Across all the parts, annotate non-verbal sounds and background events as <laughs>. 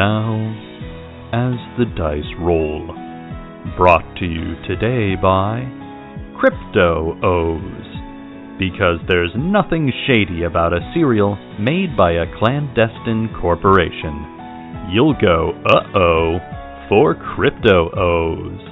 Now, as the dice roll, brought to you today by Crypto O's. Because there's nothing shady about a cereal made by a clandestine corporation. You'll go, uh oh, for Crypto O's.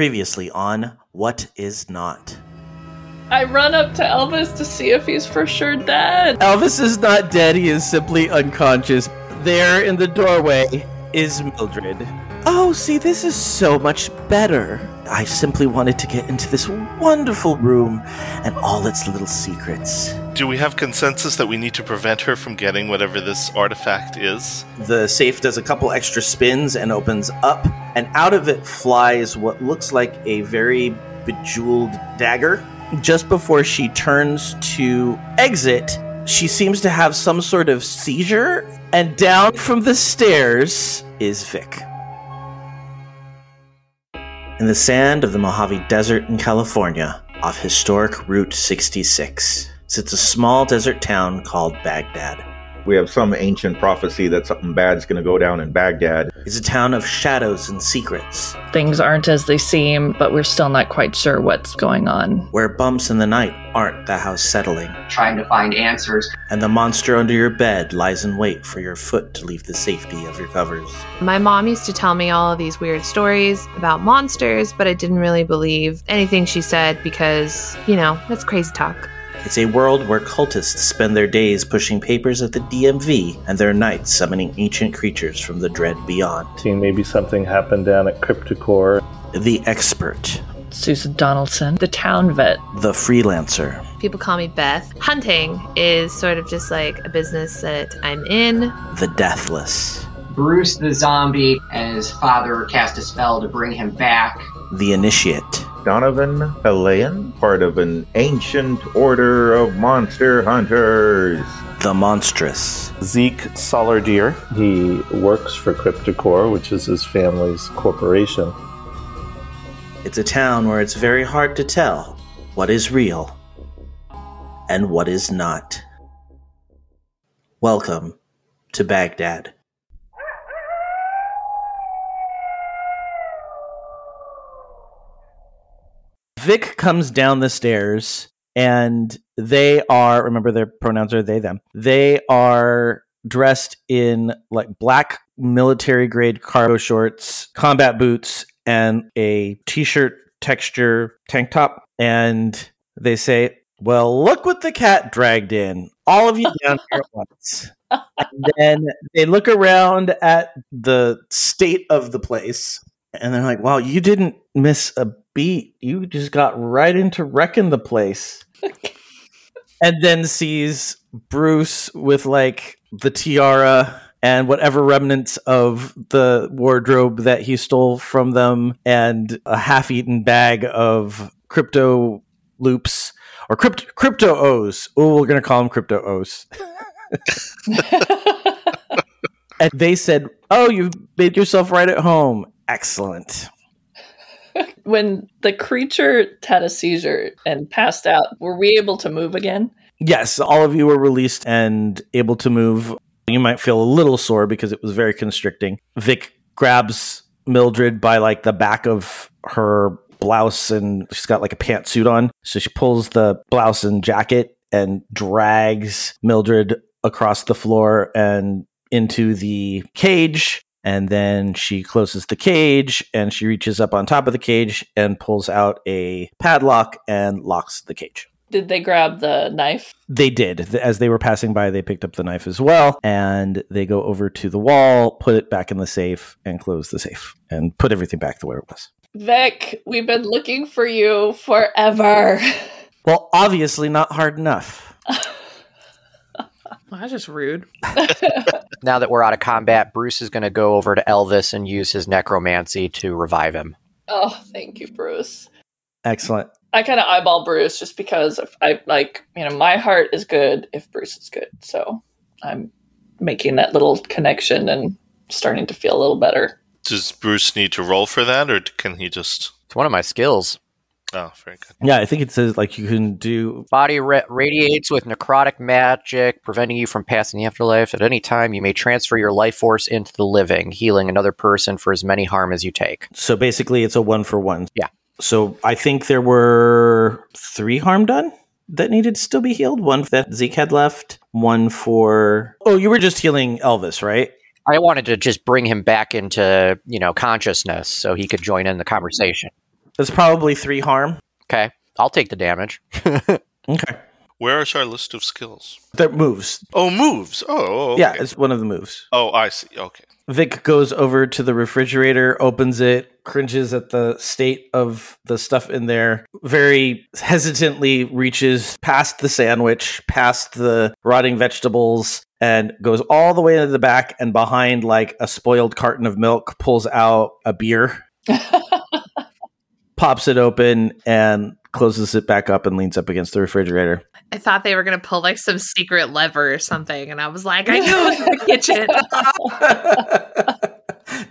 Previously on What Is Not. I run up to Elvis to see if he's for sure dead. Elvis is not dead, he is simply unconscious. There in the doorway is Mildred. Oh, see, this is so much better. I simply wanted to get into this wonderful room and all its little secrets. Do we have consensus that we need to prevent her from getting whatever this artifact is? The safe does a couple extra spins and opens up, and out of it flies what looks like a very bejeweled dagger. Just before she turns to exit, she seems to have some sort of seizure, and down from the stairs is Vic. In the sand of the Mojave Desert in California, off historic Route 66, sits a small desert town called Baghdad. We have some ancient prophecy that something bad's going to go down in Baghdad. It's a town of shadows and secrets, Things aren't as they seem, but we're still not quite sure what's going on. where bumps in the night aren't the house settling, trying to find answers. and the monster under your bed lies in wait for your foot to leave the safety of your covers. My mom used to tell me all of these weird stories about monsters, but I didn't really believe anything she said because, you know, that's crazy talk. It's a world where cultists spend their days pushing papers at the DMV and their nights summoning ancient creatures from the dread beyond. Seeing maybe something happened down at Cryptocore. The expert, Susan Donaldson, the town vet. the freelancer, People call me Beth. Hunting is sort of just like a business that I'm in. the deathless, Bruce the zombie and his father cast a spell to bring him back. the initiate, Donovan Helayan, part of an ancient order of monster hunters. the monstrous, Zeke Solardier. He works for Cryptocore, which is his family's corporation. It's a town where it's very hard to tell what is real and what is not. Welcome to Baghdad. Vic comes down the stairs and they are remember their pronouns are they them. They are dressed in like black military grade cargo shorts, combat boots, and a t-shirt texture tank top. And they say, Well, look what the cat dragged in. All of you <laughs> down here at once. And then they look around at the state of the place and they're like, Wow, you didn't miss a beat. You just got right into wrecking the place. <laughs> and then sees Bruce with like the tiara and whatever remnants of the wardrobe that he stole from them and a half-eaten bag of crypto loops or crypto crypto O's. Oh, we're gonna call them crypto O's. <laughs> <laughs> and they said, "Oh, you've made yourself right at home. Excellent." When the creature had a seizure and passed out, were we able to move again? Yes, all of you were released and able to move. You might feel a little sore because it was very constricting. Vic grabs Mildred by like the back of her blouse and she's got like a pantsuit on. So she pulls the blouse and jacket and drags Mildred across the floor and into the cage. And then she closes the cage and she reaches up on top of the cage and pulls out a padlock and locks the cage. Did they grab the knife? They did. As they were passing by, they picked up the knife as well, and they go over to the wall, put it back in the safe, and close the safe, and put everything back to where it was. Vic, we've been looking for you forever. <laughs> Well, obviously not hard enough. <laughs> Well, that's just rude. <laughs> Now that we're out of combat, Bruce is going to go over to Elvis and use his necromancy to revive him. Oh, thank you, Bruce. Excellent. I kind of eyeball Bruce just because if I like, you know, my heart is good if Bruce is good. So I'm making that little connection and starting to feel a little better. Does Bruce need to roll for that, or can he just? It's one of my skills. Oh, very good. Yeah, I think it says like you can do. Body ra- radiates with necrotic magic, preventing you from passing the afterlife. At any time, you may transfer your life force into the living, healing another person for as many harm as you take. So basically, it's a one for one. Yeah. So I think there were three harm done that needed to still be healed. One that Zeke had left. One for. Oh, you were just healing Elvis, right? I wanted to just bring him back into, you know, consciousness so he could join in the conversation. That's probably three harm. Okay, I'll take the damage. <laughs> Okay. Where is our list of skills? That moves. Oh, moves. Oh, oh, okay. Yeah, it's one of the moves. Oh, I see. Okay. Vic goes over to the refrigerator, opens it, cringes at the state of the stuff in there, very hesitantly reaches past the sandwich, past the rotting vegetables, and goes all the way into the back and behind like a spoiled carton of milk, pulls out a beer, <laughs> pops it open, and closes it back up and leans up against the refrigerator. I thought they were gonna pull like some secret lever or something, and I was like, I knew it was the kitchen.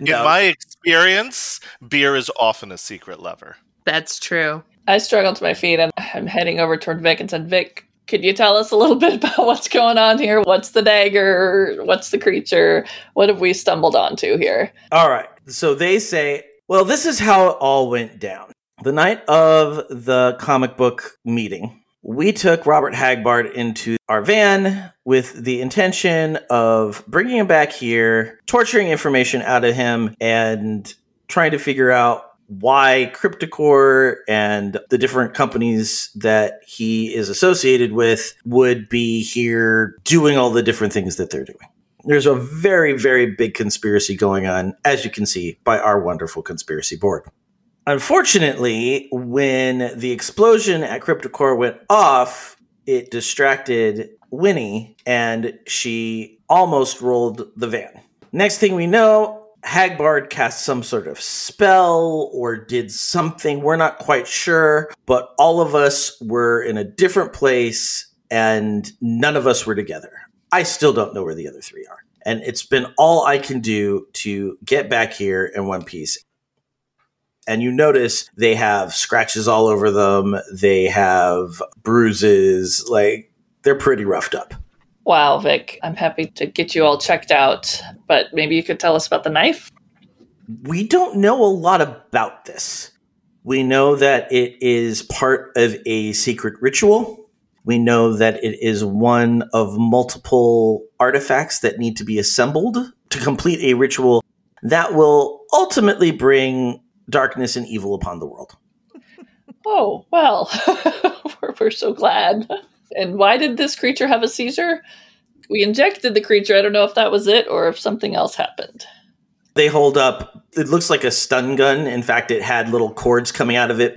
<laughs> In my experience, beer is often a secret lever. That's true. I struggled to my feet and I'm heading over toward Vic and said, Vic, could you tell us a little <laughs> bit about what's going on here? What's the dagger? What's the creature? What have we stumbled onto here? All right. So they say, well, this is how it all went down. The night of the comic book meeting, we took Robert Hagbard into our van with the intention of bringing him back here, torturing information out of him, and trying to figure out why Cryptocore and the different companies that he is associated with would be here doing all the different things that they're doing. There's a very, very big conspiracy going on, as you can see by our wonderful conspiracy board. Unfortunately, when the explosion at Cryptocore went off, it distracted Winnie and she almost rolled the van. Next thing we know, Hagbard cast some sort of spell or did something. We're not quite sure, but all of us were in a different place and none of us were together. I still don't know where the other three are. And it's been all I can do to get back here in one piece and you notice they have scratches all over them. They have bruises. Like they're pretty roughed up. Wow, Vic, I'm happy to get you all checked out, but maybe you could tell us about the knife? We don't know a lot about this. We know that it is part of a secret ritual. We know that it is one of multiple artifacts that need to be assembled to complete a ritual that will ultimately bring darkness and evil upon the world. Oh, well, <laughs> we're, we're so glad. And why did this creature have a seizure? We injected the creature. I don't know if that was it or if something else happened. They hold up, it looks like a stun gun. In fact, it had little cords coming out of it.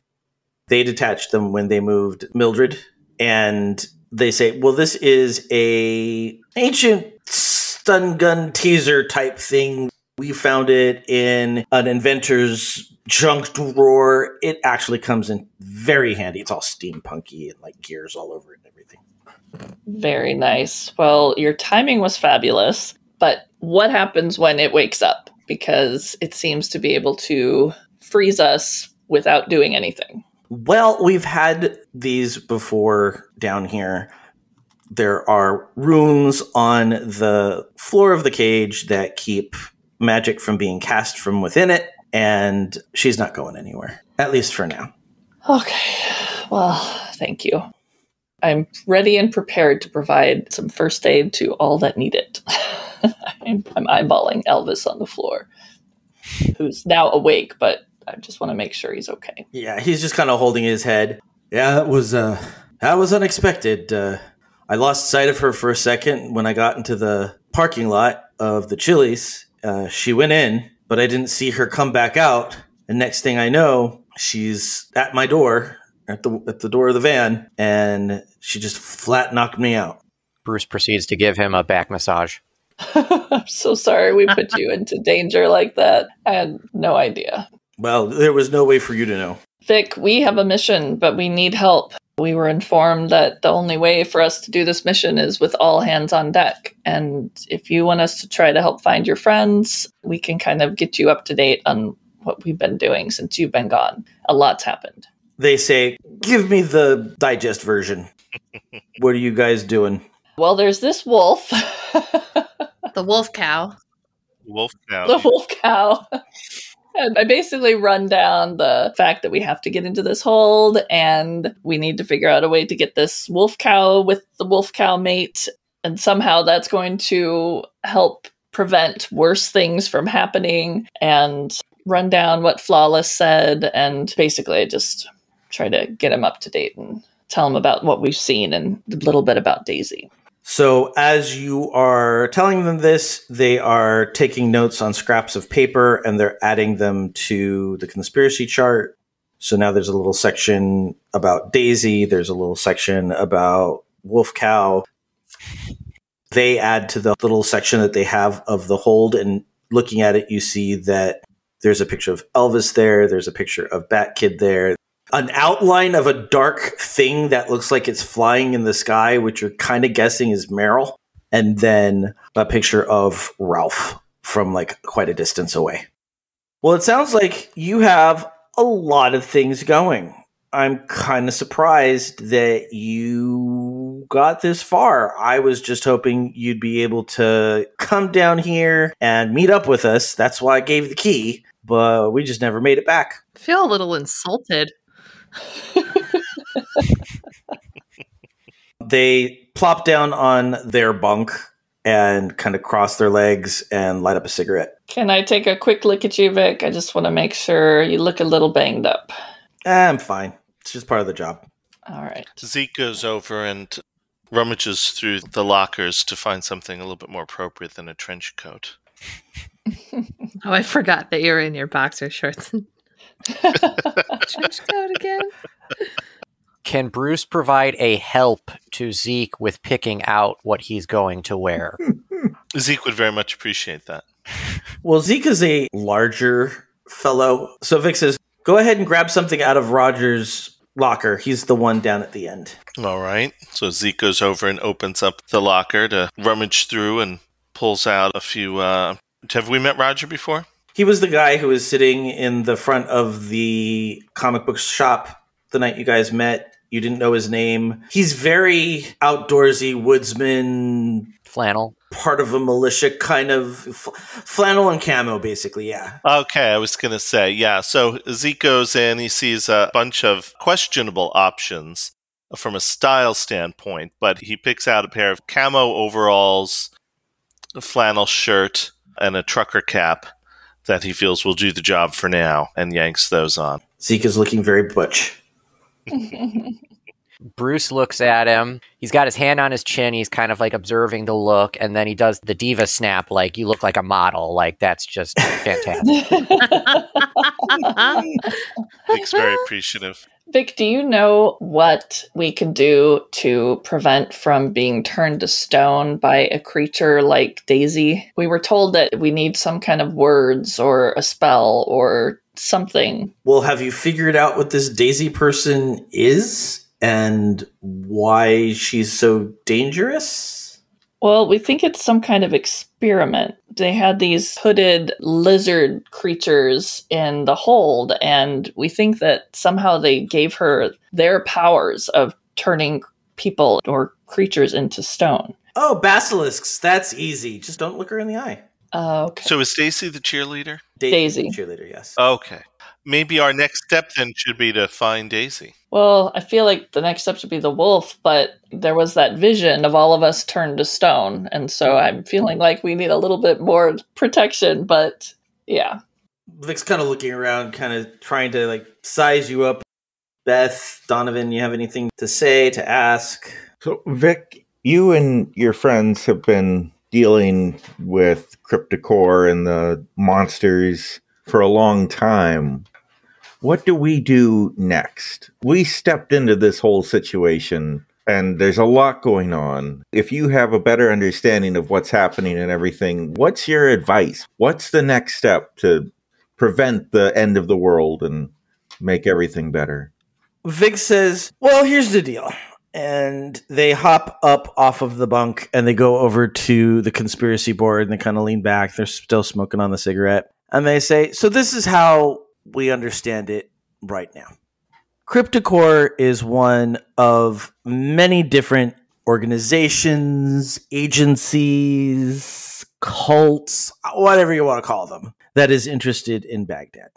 They detached them when they moved Mildred. And they say, well, this is a ancient stun gun teaser type thing. We found it in an inventor's junk drawer. It actually comes in very handy. It's all steampunky and like gears all over it and everything. Very nice. Well, your timing was fabulous, but what happens when it wakes up? Because it seems to be able to freeze us without doing anything. Well, we've had these before down here. There are runes on the floor of the cage that keep magic from being cast from within it and she's not going anywhere, at least for now. Okay. Well, thank you. I'm ready and prepared to provide some first aid to all that need it. <laughs> I'm, I'm eyeballing Elvis on the floor, who's now awake, but I just want to make sure he's okay. Yeah, he's just kind of holding his head. Yeah, that was uh that was unexpected. Uh I lost sight of her for a second when I got into the parking lot of the Chili's. Uh, she went in, but I didn't see her come back out. And next thing I know, she's at my door, at the at the door of the van, and she just flat knocked me out. Bruce proceeds to give him a back massage. <laughs> I'm so sorry we put you <laughs> into danger like that. I had no idea. Well, there was no way for you to know. Vic, we have a mission, but we need help. We were informed that the only way for us to do this mission is with all hands on deck. And if you want us to try to help find your friends, we can kind of get you up to date on what we've been doing since you've been gone. A lot's happened. They say, Give me the digest version. <laughs> what are you guys doing? Well, there's this wolf, <laughs> The wolf cow. Wolf cow. the wolf cow. <laughs> And I basically run down the fact that we have to get into this hold and we need to figure out a way to get this wolf cow with the wolf cow mate. And somehow that's going to help prevent worse things from happening and run down what Flawless said. And basically, I just try to get him up to date and tell him about what we've seen and a little bit about Daisy. So, as you are telling them this, they are taking notes on scraps of paper and they're adding them to the conspiracy chart. So now there's a little section about Daisy, there's a little section about Wolf Cow. They add to the little section that they have of the hold, and looking at it, you see that there's a picture of Elvis there, there's a picture of Bat Kid there, an outline of a dark thing that looks like it's flying in the sky, which you're kind of guessing is Meryl, and then a picture of Ralph from like quite a distance away. Well, it sounds like you have a lot of things going. I'm kind of surprised that you got this far. I was just hoping you'd be able to come down here and meet up with us. That's why I gave the key, but we just never made it back. I feel a little insulted. <laughs> They plop down on their bunk and kind of cross their legs and light up a cigarette. Can I take a quick look at you, Vic? I just want to make sure you look a little banged up. Ah, I'm fine. It's just part of the job. All right. Zeke goes over and rummages through the lockers to find something a little bit more appropriate than a trench coat. <laughs> Oh, I forgot that you're in your boxer shorts. <laughs> <laughs> Trench coat again. Can Bruce provide a help to Zeke with picking out what he's going to wear? <laughs> Zeke would very much appreciate that. <laughs> Well, Zeke is a larger fellow. So Vic says, go ahead and grab something out of Roger's locker. He's the one down at the end. All right. So Zeke goes over and opens up the locker to rummage through and pulls out a few. Uh, have we met Roger before? He was the guy who was sitting in the front of the comic book shop the night you guys met. You didn't know his name. He's very outdoorsy, woodsman, Flannel. part of a militia kind of f- flannel and camo, basically. Yeah. Okay, I was going to say, yeah. So Zeke goes in, he sees a bunch of questionable options from a style standpoint, but he picks out a pair of camo overalls, a flannel shirt, and a trucker cap that he feels will do the job for now and yanks those on. Zeke is looking very butch. <laughs> Bruce looks at him. He's got his hand on his chin. He's kind of like observing the look, and then he does the diva snap, like you look like a model. Like that's just <laughs> fantastic. <laughs> Zeke's very appreciative. Vic, do you know what we can do to prevent from being turned to stone by a creature like Daisy? We were told that we need some kind of words or a spell or something. Well, have you figured out what this Daisy person is and why she's so dangerous? Well, we think it's some kind of experiment. They had these hooded lizard creatures in the hold, and we think that somehow they gave her their powers of turning people or creatures into stone. Oh, basilisks. That's easy. Just don't look her in the eye. Uh, okay. So is Stacy the cheerleader? Daisy. Cheerleader, yes. Okay. Maybe our next step then should be to find Daisy. Well, I feel like the next step should be the wolf, but there was that vision of all of us turned to stone. And so mm-hmm. I'm feeling like we need a little bit more protection, but yeah. Vic's kind of looking around, kind of trying to like size you up. Beth, Donovan, you have anything to say, to ask? So, Vic, you and your friends have been dealing with Cryptocore and the monsters for a long time. What do we do next? We stepped into this whole situation and there's a lot going on. If you have a better understanding of what's happening and everything, what's your advice? What's the next step to prevent the end of the world and make everything better? Vic says, Well, here's the deal. And they hop up off of the bunk and they go over to the conspiracy board and they kind of lean back. They're still smoking on the cigarette. And they say, So this is how we understand it right now. Cryptocore is one of many different organizations, agencies, cults, whatever you want to call them, that is interested in Baghdad.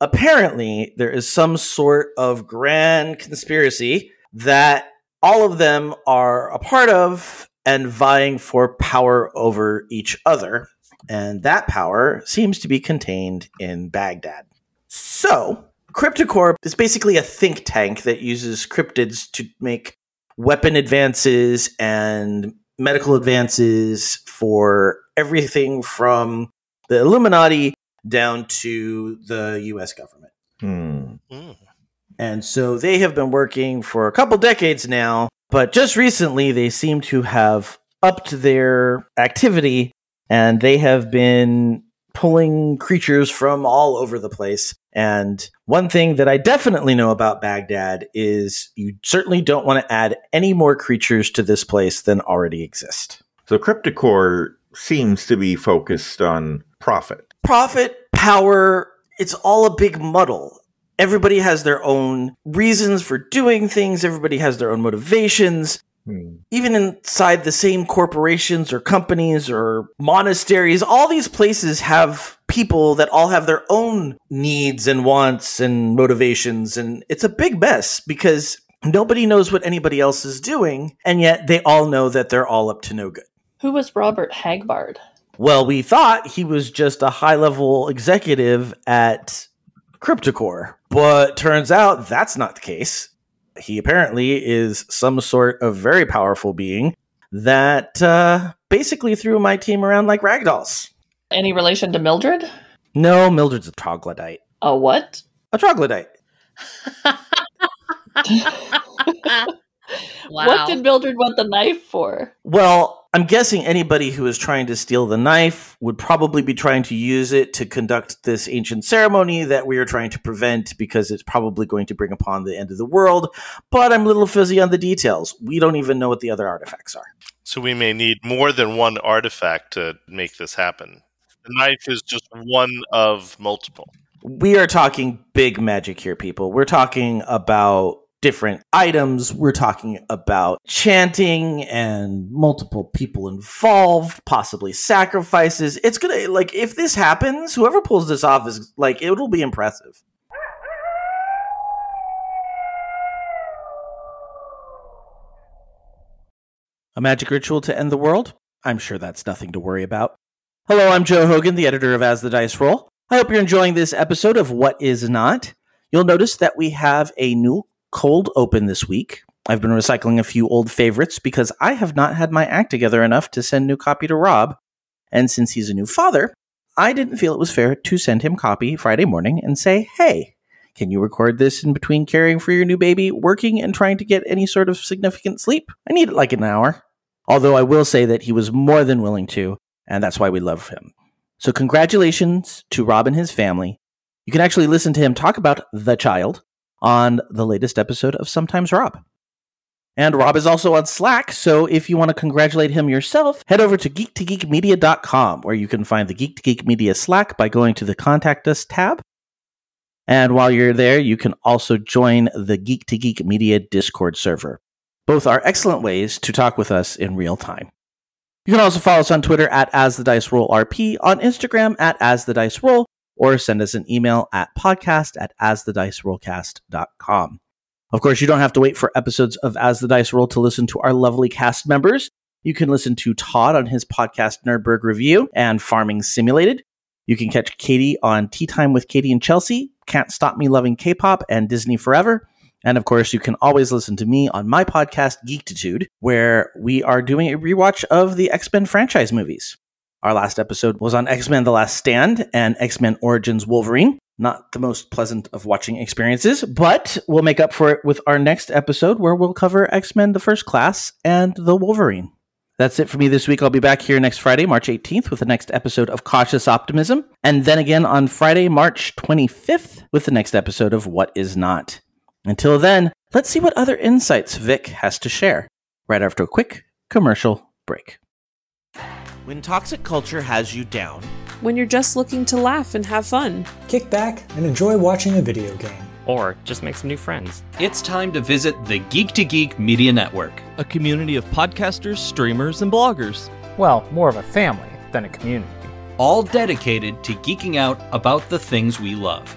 Apparently, there is some sort of grand conspiracy that all of them are a part of and vying for power over each other. And that power seems to be contained in Baghdad. So, Cryptocore is basically a think tank that uses cryptids to make weapon advances and medical advances for everything from the Illuminati down to the US government. Hmm. Mm. And so they have been working for a couple decades now, but just recently they seem to have upped their activity and they have been pulling creatures from all over the place. And one thing that I definitely know about Baghdad is you certainly don't want to add any more creatures to this place than already exist. So Cryptocore seems to be focused on profit. Profit, power, it's all a big muddle. Everybody has their own reasons for doing things, everybody has their own motivations. Hmm. even inside the same corporations or companies or monasteries, all these places have people that all have their own needs and wants and motivations. And it's a big mess because nobody knows what anybody else is doing. And yet they all know that they're all up to no good. Who was Robert Hagbard? Well, we thought he was just a high level executive at Cryptocore, but turns out that's not the case. He apparently is some sort of very powerful being that uh, basically threw my team around like ragdolls. Any relation to Mildred? No, Mildred's a troglodyte. A what? A troglodyte. <laughs> wow. What did Mildred want the knife for? Well, I'm guessing anybody who is trying to steal the knife would probably be trying to use it to conduct this ancient ceremony that we are trying to prevent because it's probably going to bring upon the end of the world. But I'm a little fuzzy on the details. We don't even know what the other artifacts are. So we may need more than one artifact to make this happen. The knife is just one of multiple. We are talking big magic here, people. We're talking about different items. We're talking about chanting and multiple people involved, possibly sacrifices. It's gonna, like, if this happens, whoever pulls this off is, like, it'll be impressive. A magic ritual to end the world? I'm sure that's nothing to worry about. Hello, I'm Joe Hogan, the editor of As the Dice Roll. I hope you're enjoying this episode of What Is Not. You'll notice that we have a new cold open this week. I've been recycling a few old favorites because I have not had my act together enough to send new copy to Rob. And since he's a new father, I didn't feel it was fair to send him copy Friday morning and say, hey, can you record this in between caring for your new baby, working, and trying to get any sort of significant sleep? I need it like an hour. Although I will say that he was more than willing to, and that's why we love him. So, congratulations to Rob and his family. You can actually listen to him talk about the child on the latest episode of Sometimes Rob. And Rob is also on Slack, so if you want to congratulate him yourself, head over to geek2geekmedia.com where you can find the Geek to Geek Media Slack by going to the Contact Us tab. And while you're there, you can also join the Geek to Geek Media Discord server. Both are excellent ways to talk with us in real time. You can also follow us on Twitter at As the Dice Roll RP, on Instagram at As the Dice Roll, or send us an email at podcast at asthedicerollcast.com. Of course, you don't have to wait for episodes of As the Dice Roll to listen to our lovely cast members. You can listen to Todd on his podcast Nerdberg Review and Farming Simulated. You can catch Katie on Tea Time with Katie and Chelsea, Can't Stop Me Loving K-Pop, and Disney Forever. And of course, you can always listen to me on my podcast, Geektitude, where we are doing a rewatch of the X Men franchise movies. Our last episode was on X Men The Last Stand and X Men Origins Wolverine. Not the most pleasant of watching experiences, but we'll make up for it with our next episode where we'll cover X Men The First Class and The Wolverine. That's it for me this week. I'll be back here next Friday, March 18th, with the next episode of Cautious Optimism. And then again on Friday, March 25th, with the next episode of What Is Not. Until then, let's see what other insights Vic has to share right after a quick commercial break. When toxic culture has you down, when you're just looking to laugh and have fun, kick back and enjoy watching a video game. Or just make some new friends. It's time to visit the Geek to Geek Media Network, a community of podcasters, streamers, and bloggers. Well, more of a family than a community. All dedicated to geeking out about the things we love.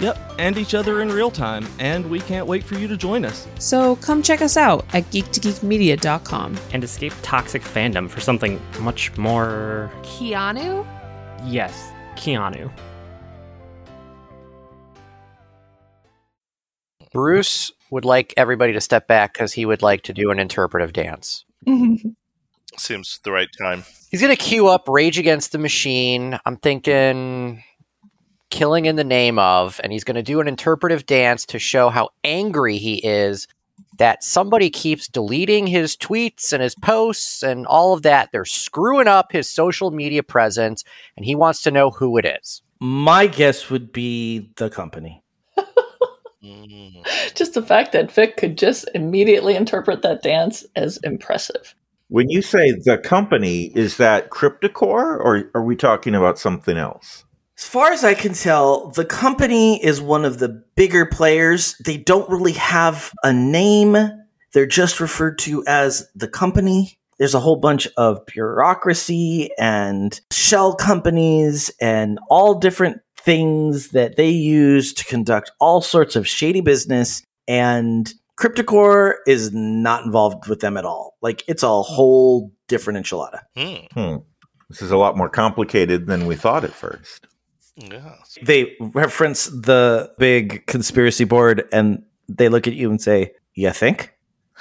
Yep, and each other in real time, and we can't wait for you to join us. So come check us out at geektogeekmedia.com and escape toxic fandom for something much more. Keanu? Yes, Keanu. Bruce would like everybody to step back because he would like to do an interpretive dance. <laughs> Seems the right time. He's going to queue up Rage Against the Machine. I'm thinking killing in the name of, and he's going to do an interpretive dance to show how angry he is that somebody keeps deleting his tweets and his posts and all of that. They're screwing up his social media presence, and he wants to know who it is. My guess would be the company. <laughs> just the fact that Vic could just immediately interpret that dance as impressive. When you say the company, is that Cryptocore or are we talking about something else? As far as I can tell, the company is one of the bigger players. They don't really have a name. They're just referred to as the company. There's a whole bunch of bureaucracy and shell companies and all different things that they use to conduct all sorts of shady business. And Cryptocore is not involved with them at all. Like it's a whole different enchilada. Hmm. This is a lot more complicated than we thought at first. Yeah. They reference the big conspiracy board and they look at you and say, You think?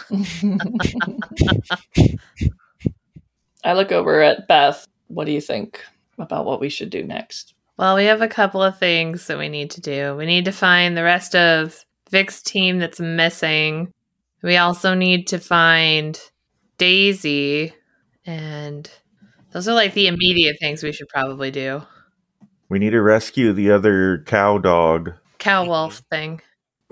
<laughs> I look over at Beth. What do you think about what we should do next? Well, we have a couple of things that we need to do. We need to find the rest of Vic's team that's missing. We also need to find Daisy. And those are like the immediate things we should probably do. We need to rescue the other cow dog, Cow wolf thing.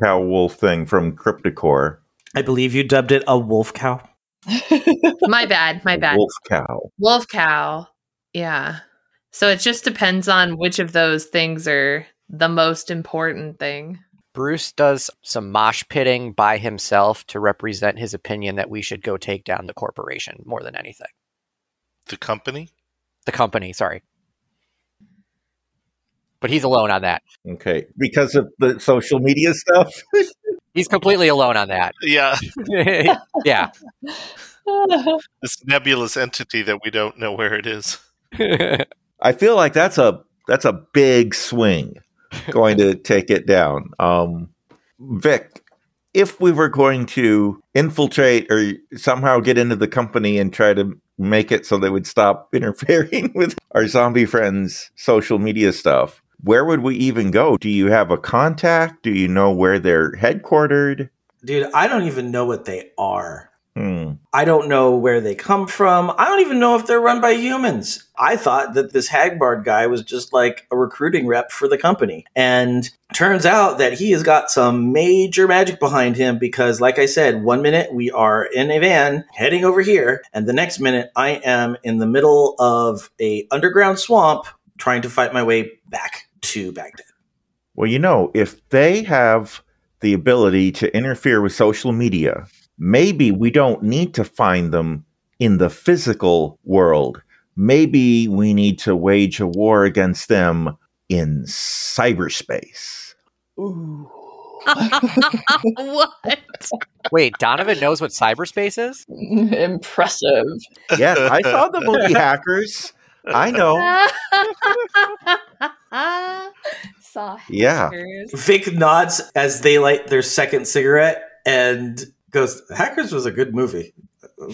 cow wolf thing from Cryptocore. I believe you dubbed it a wolf cow. <laughs> My bad. My bad. Wolf cow. Wolf cow. Yeah. So it just depends on which of those things are the most important thing. Bruce does some mosh pitting by himself to represent his opinion that we should go take down the corporation more than anything. The company? The company, sorry. But he's alone on that. Okay. Because of the social media stuff? <laughs> He's completely alone on that. Yeah. <laughs> yeah. <laughs> this nebulous entity that we don't know where it is. I feel like that's a that's a big swing going to take it down. Um, Vic, if we were going to infiltrate or somehow get into the company and try to make it so they would stop interfering with our zombie friends' social media stuff, where would we even go? Do you have a contact? Do you know where they're headquartered? Dude, I don't even know what they are. Hmm. I don't know where they come from. I don't even know if they're run by humans. I thought that this Hagbard guy was just like a recruiting rep for the company. And turns out that he has got some major magic behind him because, like I said, one minute we are in a van heading over here, and the next minute I am in the middle of a underground swamp trying to fight my way back to Baghdad. Well, you know, if they have the ability to interfere with social media, maybe we don't need to find them in the physical world. Maybe we need to wage a war against them in cyberspace. Ooh. <laughs> what? Wait, Donovan knows what cyberspace is? <laughs> Impressive. Yes, I saw the movie <laughs> Hackers. I know. <laughs> Saw Yeah. Vic nods as they light their second cigarette and goes, Hackers was a good movie.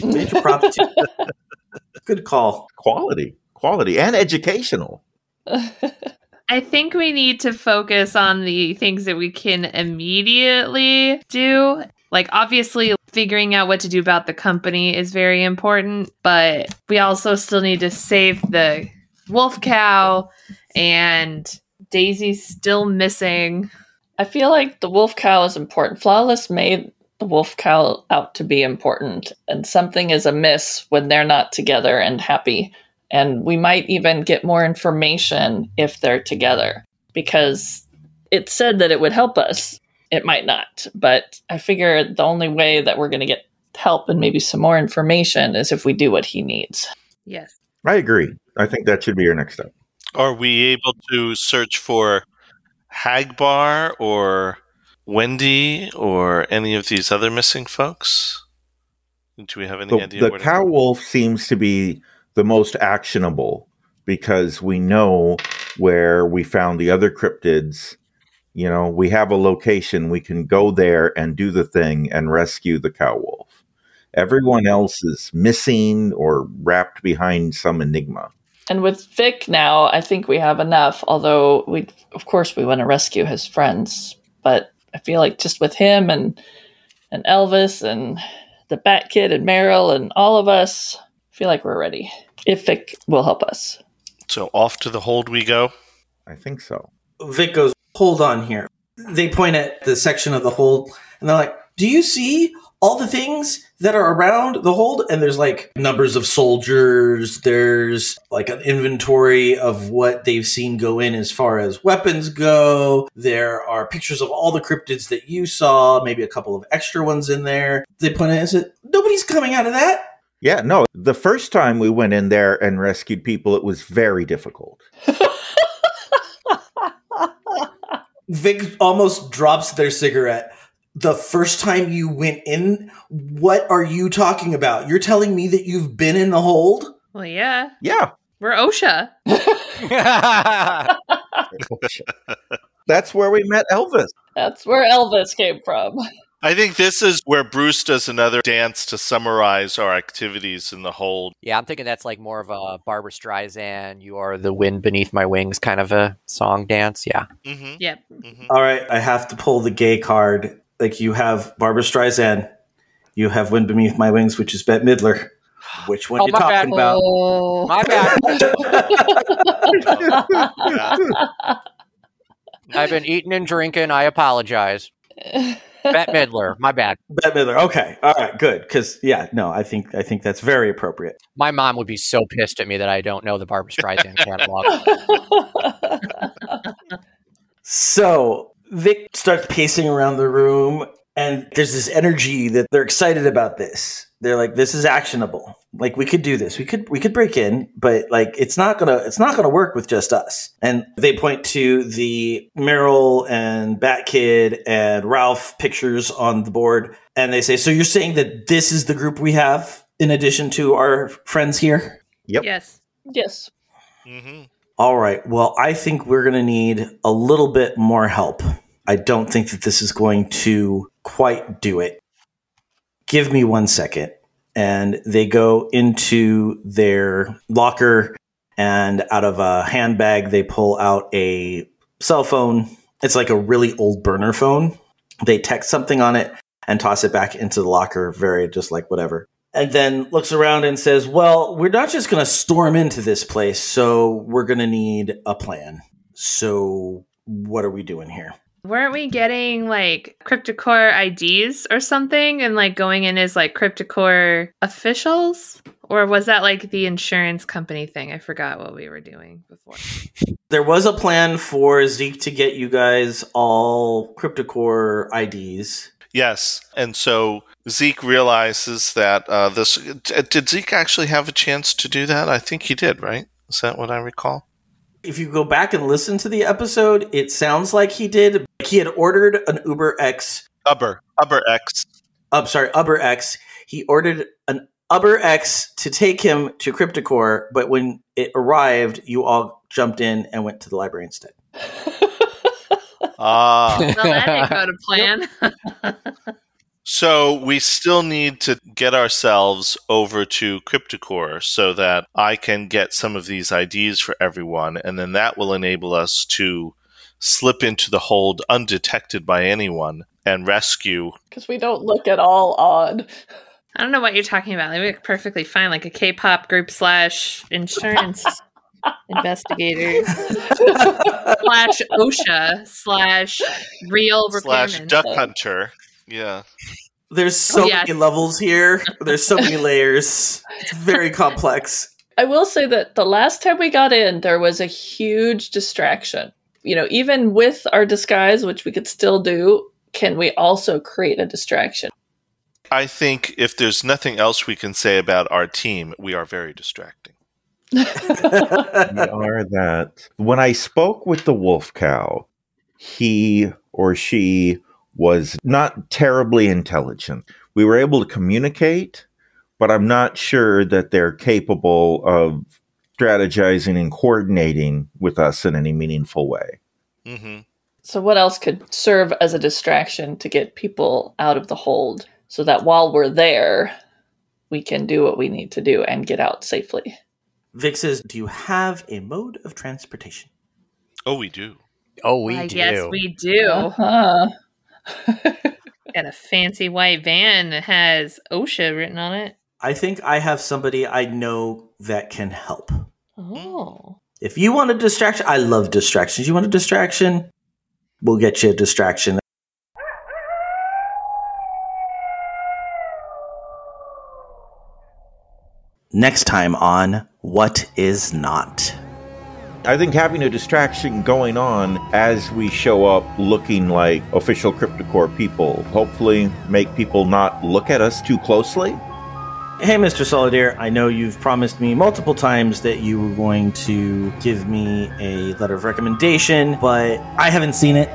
Major props to. <laughs> Good call. Quality. quality and educational. <laughs> I think we need to focus on the things that we can immediately do. Like, obviously, figuring out what to do about the company is very important, but we also still need to save the wolf cow, and Daisy's still missing. I feel like the wolf cow is important. Flawless made the wolf cow out to be important, and something is amiss when they're not together and happy. And we might even get more information if they're together because it said that it would help us. It might not, but I figure the only way that we're going to get help and maybe some more information is if we do what he needs. Yes. I agree. I think that should be your next step. Are we able to search for Hagbard or Wendy or any of these other missing folks? Do we have any The, idea? the cow wolf seems to be the most actionable because we know where we found the other cryptids. You know, we have a location. We can go there and do the thing and rescue the cow wolf. Everyone else is missing or wrapped behind some enigma. And with Vic now, I think we have enough. Although we, of course, we want to rescue his friends, but I feel like just with him and and Elvis and the Bat Kid and Meryl and all of us, I feel like we're ready. If Vic will help us. So off to the hold we go. I think so. Vic goes, hold on here. They point at the section of the hold and they're like, do you see all the things that are around the hold? And there's like numbers of soldiers. There's like an inventory of what they've seen go in as far as weapons go. There are pictures of all the cryptids that you saw, maybe a couple of extra ones in there. They point at it and said, nobody's coming out of that. Yeah, no, the first time we went in there and rescued people, it was very difficult. <laughs> Vic almost drops their cigarette. The first time you went in, what are you talking about? You're telling me that you've been in the hold? Well, yeah. Yeah. We're OSHA. <laughs> That's where we met Elvis. That's where Elvis came from. I think this is where Bruce does another dance to summarize our activities in the hold. Yeah, I'm thinking that's like more of a Barbra Streisand, "You Are the Wind Beneath My Wings" kind of a song dance. Yeah. Mm-hmm. Yep. All right, I have to pull the gay card. Like you have Barbra Streisand, you have Wind Beneath My Wings, which is Bette Midler. Which one Oh, you my bad. talking about? Oh. My bad. <laughs> <laughs> I've been eating and drinking. I apologize. Bette Midler. My bad. Bette Midler. Okay, all right, good. Because yeah, no, I think I think that's very appropriate. My mom would be so pissed at me that I don't know the Barbra Streisand <laughs> catalog. So Vic starts pacing around the room, and there's this energy that they're excited about this. They're like, "This is actionable. Like we could do this. We could we could break in, but like it's not gonna it's not gonna work with just us." And they point to the Meryl and Bat Kid and Ralph pictures on the board, and they say, "So you're saying that this is the group we have in addition to our friends here?" Yep. Yes. Yes. Mm-hmm. All right. Well, I think we're going to need a little bit more help. I don't think that this is going to quite do it. Give me one second. And they go into their locker, and out of a handbag, they pull out a cell phone. It's like a really old burner phone. They text something on it and toss it back into the locker, very just like whatever and then looks around and says, Well, we're not just going to storm into this place, so we're going to need a plan. So, what are we doing here? Weren't we getting like CryptoCore IDs or something and like going in as like CryptoCore officials? Or was that like the insurance company thing? I forgot what we were doing before. There was a plan for Zeke to get you guys all CryptoCore IDs. Yes, and so Zeke realizes that uh, this. Did Zeke actually have a chance to do that? I think he did. Right? Is that what I recall? If you go back and listen to the episode, it sounds like he did. He had ordered an Uber X. Uber, Uber X. I'm sorry, Uber X. He ordered an Uber X to take him to CryptoCore, but when it arrived, you all jumped in and went to the library instead. <laughs> Ah. well, that didn't go to plan. <laughs> <laughs> So we still need to get ourselves over to Cryptocore so that I can get some of these IDs for everyone, and then that will enable us to slip into the hold undetected by anyone and rescue. Because we don't look at all odd. I don't know what you're talking about. They look perfectly fine, like a K-pop group slash insurance <laughs> investigators slash OSHA slash real Slash repairman. duck hunter. Yeah. There's oh, so Oh, yes. many levels here. There's so many <laughs> layers. It's very <laughs> complex. I will say that the last time we got in, there was a huge distraction. You know, even with our disguise, which we could still do, can we also create a distraction? I think if there's nothing else we can say about our team, we are very distracting. <laughs> we are that. When I spoke with the wolf cow, he or she was not terribly intelligent. We were able to communicate, but I'm not sure that they're capable of strategizing and coordinating with us in any meaningful way. Mm-hmm. So, what else could serve as a distraction to get people out of the hold so that while we're there, we can do what we need to do and get out safely? Vic says, Do you have a mode of transportation? Oh, we do. Oh, we Why, do. Yes, we do. Uh-huh. <laughs> Got a fancy white van that has OSHA written on it. I think I have somebody I know that can help. Oh. If you want a distraction, I love distractions. You want a distraction? We'll get you a distraction. Next time on What Is Not. I think having a distraction going on as we show up looking like official Cryptocore people hopefully make people not look at us too closely. Hey, Mr. Solidaire, I know you've promised me multiple times that you were going to give me a letter of recommendation, but I haven't seen it.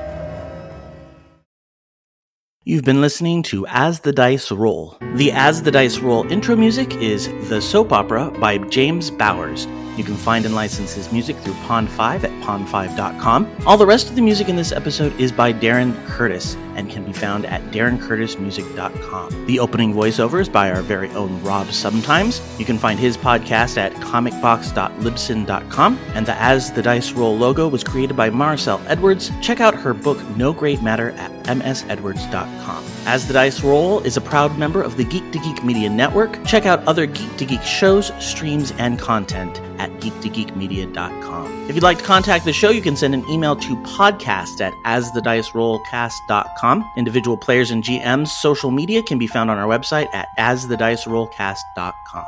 You've been listening to As the Dice Roll. The As the Dice Roll intro music is The Soap Opera by James Bowers. You can find and license his music through Pond5 at pond5.com. All the rest of the music in this episode is by Darren Curtis and can be found at darrencurtismusic.com. The opening voiceover is by our very own Rob Sometimes. You can find his podcast at comicbox.libsyn.com. And the As the Dice Roll logo was created by Maricel Edwards. Check out her book No Great Matter at msedwards.com. As the Dice Roll is a proud member of the Geek to Geek Media Network. Check out other Geek to Geek shows, streams, and content at geektogeekmedia.com. If you'd like to contact the show, you can send an email to podcast at asthedicerollcast.com. Individual players and GMs' social media can be found on our website at asthedicerollcast.com.